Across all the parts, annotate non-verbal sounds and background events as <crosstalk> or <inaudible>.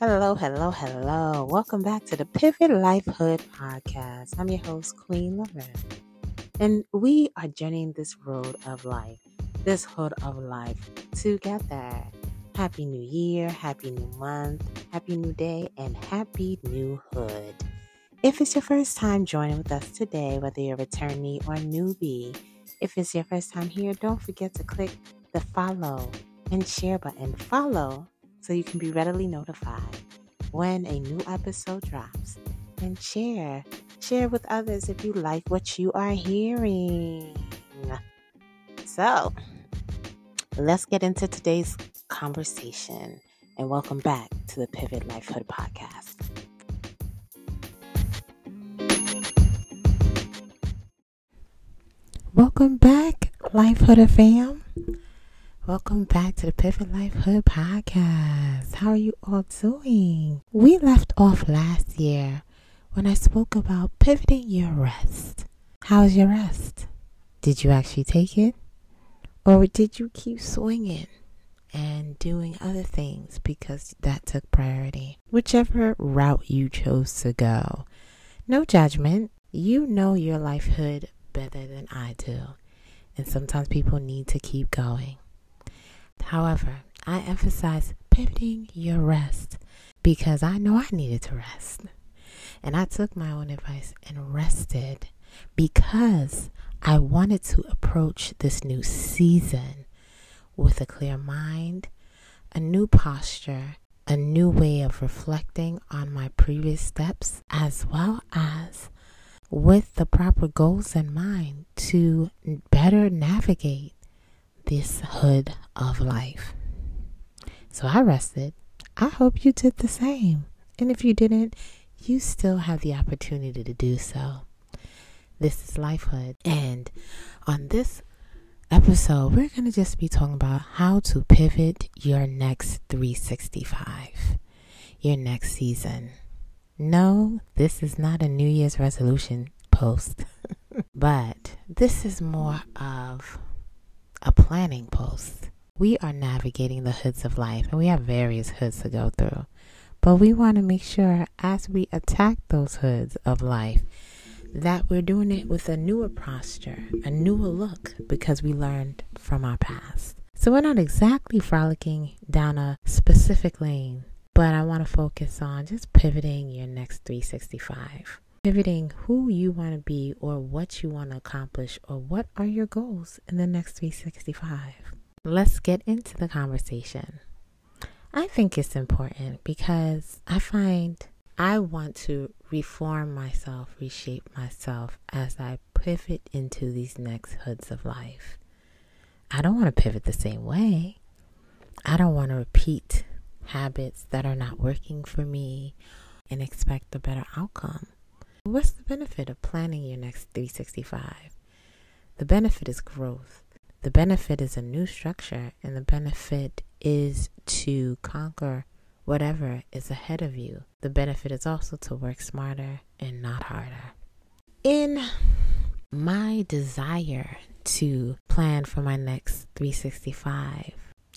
Hello, hello, hello. Welcome back to the Pivot Life Hood podcast. I'm your host, Queen Lauren. And we are journeying this road of life, this hood of life together. Happy New Year, Happy New Month, Happy New Day, and Happy New Hood. If it's your first time joining with us today, whether you're a returnee or newbie, if it's your first time here, don't forget to click the follow and share button. Follow so you can be readily notified when a new episode drops. And share. Share with others if you like what you are hearing. So, let's get into today's conversation and welcome back to the Pivot Lifehood podcast. Welcome back, Life Hood fam. Welcome back to the Pivot Life Hood podcast. How are you all doing? We left off last year when I spoke about pivoting your rest. How's your rest? Did you actually take it? Or did you keep swinging and doing other things because that took priority? Whichever route you chose to go. No judgment. You know your life hood better than I do. And sometimes people need to keep going. However, I emphasize pivoting your rest because I know I needed to rest. And I took my own advice and rested because I wanted to approach this new season with a clear mind, a new posture, a new way of reflecting on my previous steps, as well as with the proper goals in mind to better navigate this hood of life. So I rested. I hope you did the same. And if you didn't, you still have the opportunity to do so. This is Lifehood. And on this episode, we're going to just be talking about how to pivot your next 365, your next season. No, this is not a New Year's resolution post, <laughs> but this is more of a planning post. We are navigating the hoods of life and we have various hoods to go through. But we want to make sure as we attack those hoods of life that we're doing it with a newer posture, a newer look because we learned from our past. So we're not exactly frolicking down a specific lane, but I want to focus on just pivoting your next 365 pivoting who you want to be or what you want to accomplish or what are your goals in the next 365. Let's get into the conversation. I think it's important because I find I want to reform myself, reshape myself as I pivot into these next hoods of life. I don't want to pivot the same way. I don't want to repeat habits that are not working for me and expect a better outcome. What's the benefit of planning your next 365? The benefit is growth. The benefit is a new structure, and the benefit is to conquer whatever is ahead of you. The benefit is also to work smarter and not harder. In my desire to plan for my next 365,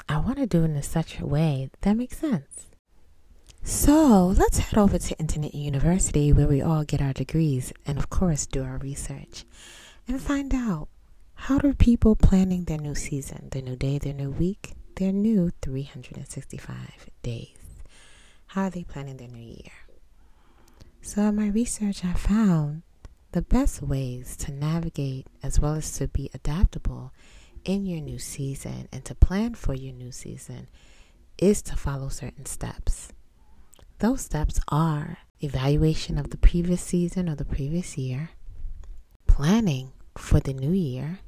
I want to do it in such a way that makes sense. So let's head over to Internet University where we all get our degrees and, of course, do our research and find out how are people planning their new season, their new day, their new week, their new 365 days. How are they planning their new year? So, in my research, I found the best ways to navigate as well as to be adaptable in your new season and to plan for your new season is to follow certain steps. Those steps are evaluation of the previous season or the previous year, planning for the new year,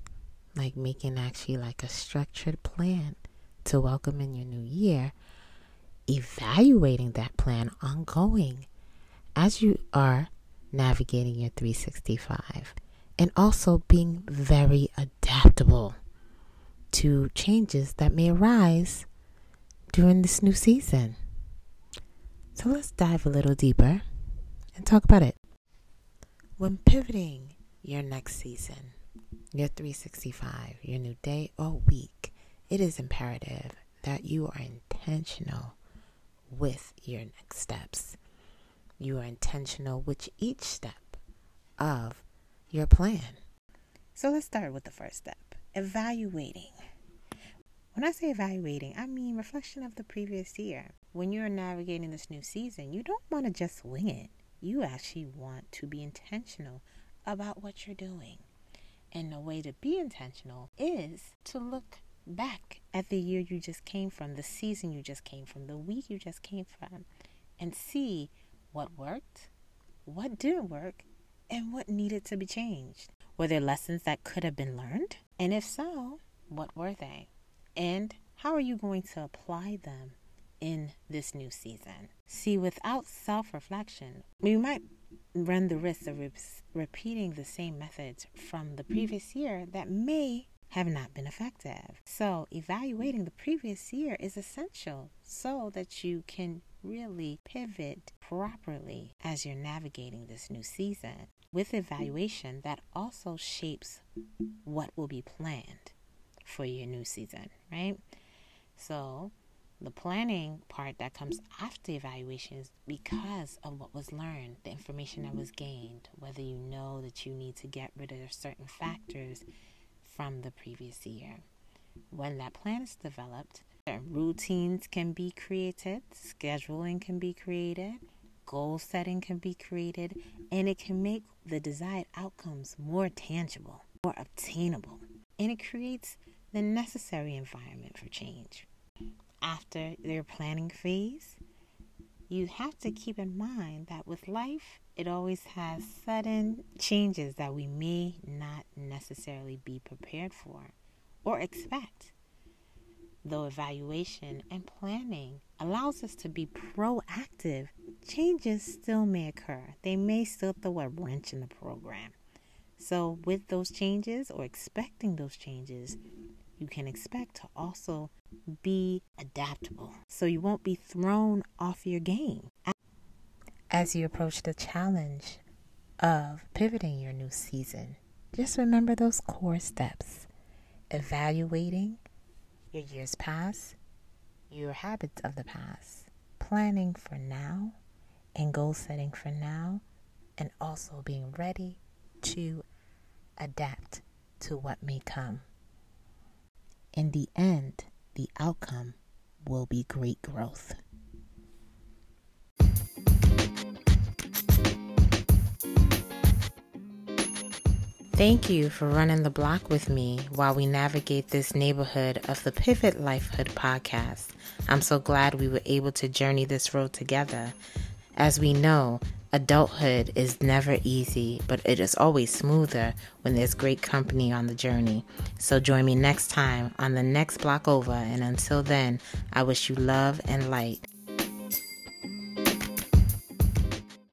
like making actually like a structured plan to welcome in your new year, evaluating that plan ongoing as you are navigating your 365, and also being very adaptable to changes that may arise during this new season. So let's dive a little deeper and talk about it. When pivoting your next season, your 365, your new day or week, it is imperative that you are intentional with your next steps. You are intentional with each step of your plan. So let's start with the first step evaluating. When I say evaluating, I mean reflection of the previous year. When you're navigating this new season, you don't want to just wing it. You actually want to be intentional about what you're doing. And the way to be intentional is to look back at the year you just came from, the season you just came from, the week you just came from, and see what worked, what didn't work, and what needed to be changed. Were there lessons that could have been learned? And if so, what were they? And how are you going to apply them in this new season? See, without self reflection, we might run the risk of re- repeating the same methods from the previous year that may have not been effective. So, evaluating the previous year is essential so that you can really pivot properly as you're navigating this new season. With evaluation, that also shapes what will be planned for your new season, right? So, the planning part that comes after evaluation is because of what was learned, the information that was gained, whether you know that you need to get rid of certain factors from the previous year. When that plan is developed, routines can be created, scheduling can be created, goal setting can be created, and it can make the desired outcomes more tangible, more obtainable, and it creates the necessary environment for change. After their planning phase, you have to keep in mind that with life, it always has sudden changes that we may not necessarily be prepared for or expect. Though evaluation and planning allows us to be proactive, changes still may occur. They may still throw a wrench in the program. So, with those changes or expecting those changes, you can expect to also be adaptable. So you won't be thrown off your game. As you approach the challenge of pivoting your new season, just remember those core steps evaluating your years past, your habits of the past, planning for now, and goal setting for now, and also being ready to adapt to what may come. In the end, the outcome will be great growth. Thank you for running the block with me while we navigate this neighborhood of the Pivot Lifehood podcast. I'm so glad we were able to journey this road together. As we know, Adulthood is never easy, but it is always smoother when there's great company on the journey. So join me next time on the next block over. And until then, I wish you love and light.